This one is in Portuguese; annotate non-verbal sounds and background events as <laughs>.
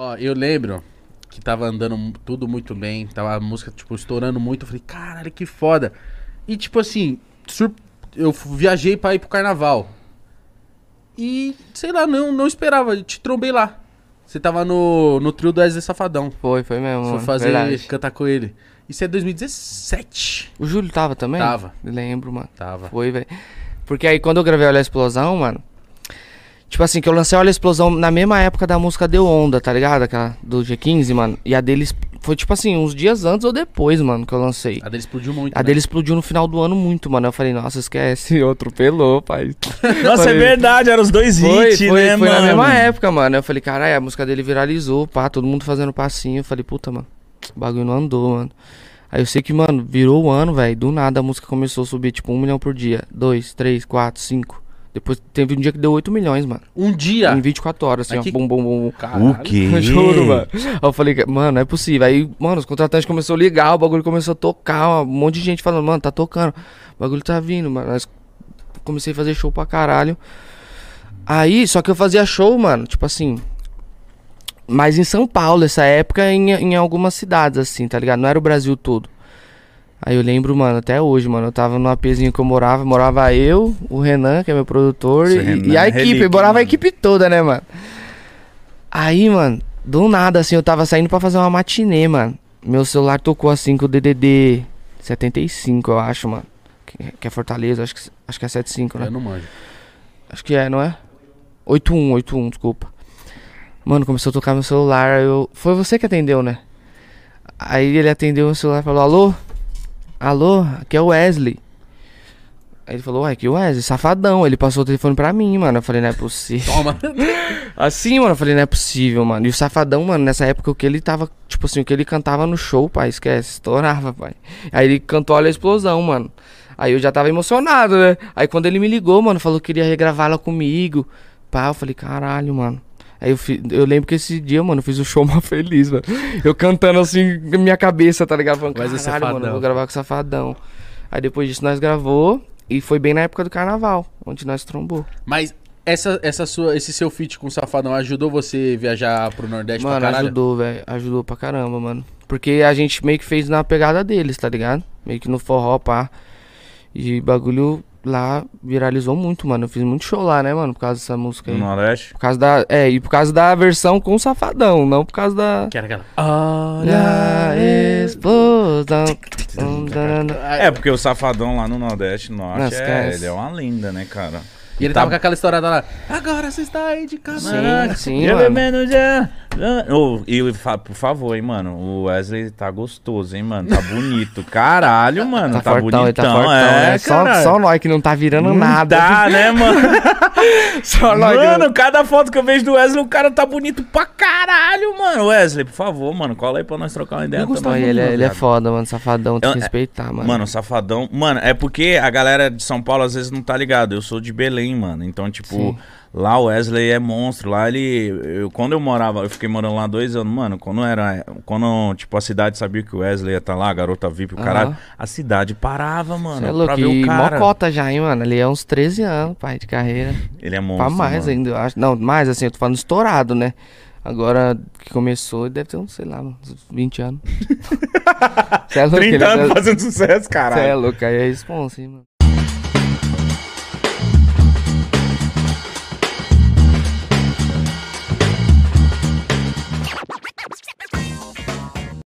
Ó, eu lembro que tava andando tudo muito bem, tava a música, tipo, estourando muito. Eu falei, caralho, que foda. E, tipo assim, sur- eu viajei pra ir pro carnaval. E, sei lá, não, não esperava, eu te trombei lá. Você tava no, no trio do Wesley Safadão. Foi, foi mesmo. Foi fazer, verdade. cantar com ele. Isso é 2017. O Júlio tava também? Tava. Lembro, mano. Tava. Foi, velho. Porque aí quando eu gravei Olha a Explosão, mano. Tipo assim, que eu lancei Olha a Explosão na mesma época da música Deu Onda, tá ligado? Aquela do G15, mano. E a deles foi tipo assim, uns dias antes ou depois, mano, que eu lancei. A dele explodiu muito. A né? dele explodiu no final do ano muito, mano. Eu falei, nossa, esquece, <laughs> atropelou, pai. Nossa, Foi- é verdade, eram os dois Foi, hits, foi, né, foi mano? na mesma época, mano. Eu falei, caralho, a música dele viralizou, pá, todo mundo fazendo passinho. Eu falei, puta, mano, o bagulho não andou, mano. Aí eu sei que, mano, virou o ano, velho. Do nada a música começou a subir, tipo, um milhão por dia. Dois, três, quatro, cinco. Depois teve um dia que deu 8 milhões, mano. Um dia. Em 24 horas, assim, ó. que- Bum, bum, bum, bum. Caralho. O quê? Eu <laughs> Juro, mano. Aí eu falei, mano, não é possível. Aí, mano, os contratantes começaram a ligar, o bagulho começou a tocar, um monte de gente falando, mano, tá tocando. O bagulho tá vindo, mano. Nós comecei a fazer show pra caralho. Aí, só que eu fazia show, mano, tipo assim. Mas em São Paulo, essa época, em, em algumas cidades, assim, tá ligado? Não era o Brasil todo. Aí eu lembro, mano, até hoje, mano, eu tava no APzinho que eu morava, morava eu, o Renan, que é meu produtor, e, Renan e a é equipe, relíquia, morava a mano. equipe toda, né, mano? Aí, mano, do nada, assim, eu tava saindo pra fazer uma matinê, mano. Meu celular tocou assim com o DDD 75, eu acho, mano. Que, que é Fortaleza, acho que, acho que é 75, né? Eu não manjo. Acho que é, não é? 81, 81, desculpa. Mano, começou a tocar meu celular, eu... Foi você que atendeu, né? Aí ele atendeu o celular e falou, alô? Alô, aqui é o Wesley. Aí ele falou, ué, aqui é o Wesley, safadão. Ele passou o telefone pra mim, mano. Eu falei, não é possível. Toma. <laughs> Assim, mano, eu falei, não é possível, mano. E o Safadão, mano, nessa época o que ele tava, tipo assim, o que ele cantava no show, pai, esquece, estourava, pai. Aí ele cantou Olha a Explosão, mano. Aí eu já tava emocionado, né? Aí quando ele me ligou, mano, falou que queria regravá-la comigo. Pá, eu falei, caralho, mano. Aí eu, eu lembro que esse dia, mano, eu fiz o show <laughs> mó feliz, mano. Eu cantando assim, minha cabeça, tá ligado? Falando, Wesley caralho, mano, eu vou gravar com o Safadão. Aí depois disso nós gravou e foi bem na época do carnaval, onde nós trombou. Mas essa, essa sua, esse seu feat com o Safadão ajudou você viajar pro Nordeste Mano, pra caralho? ajudou, velho. Ajudou pra caramba, mano. Porque a gente meio que fez na pegada deles, tá ligado? Meio que no forró, pá. E bagulho lá viralizou muito, mano. Eu fiz muito show lá, né, mano? Por causa dessa música aí. No Nordeste? Por causa da. É, e por causa da versão com o Safadão, não por causa da. Que era aquela... Olha a explosão. É, porque o Safadão lá no Nordeste, no Norte, Não, é, ele é uma linda, né, cara? E ele Tá- tava com aquela história lá. Agora você está aí de caminhão. Sim, sim, Já mano. já. Ô, e fa- por favor, hein, mano. O Wesley tá gostoso, hein, mano. Tá bonito. <laughs> Caralho, mano. Tá, Tá, fortão, ele bonitão. tá fortão. é, É, só, só nós que não tá virando Não nada. Dá, né, <laughs> mano? Só nós não- mano, cada foto que eu vejo do Wesley, o cara tá bonito pra caralho, mano. Wesley, por favor, mano, cola aí pra nós trocar uma ideia Não, também. ele, é, ele é viado. foda, mano. Safadão, tem Eu- que respeitar, mano. Mano, safadão. Mano, é porque a galera de São Paulo às vezes não tá ligado. Eu sou de Belém, mano. Então, tipo, Sim. lá o Wesley é monstro. Lá ele. Eu, quando eu morava, eu fiquei morando lá dois anos, mano. Quando era. Quando, tipo, a cidade sabia que o Wesley ia estar lá, a garota VIP, o caralho. Aham. A cidade parava, mano. Cê é pra louco, ver o cara. mocota já, hein, mano. Ele é uns 13 anos, pai, de carreira. Ele é monstro. pra mais mano. ainda, eu acho. Não, mais assim, eu tô falando estourado, né? Agora que começou, deve ter uns, sei lá, uns 20 anos. <laughs> Cê é louco, 30 ele anos é... fazendo sucesso, Cê caralho. é louco, aí é responsa, hein, mano.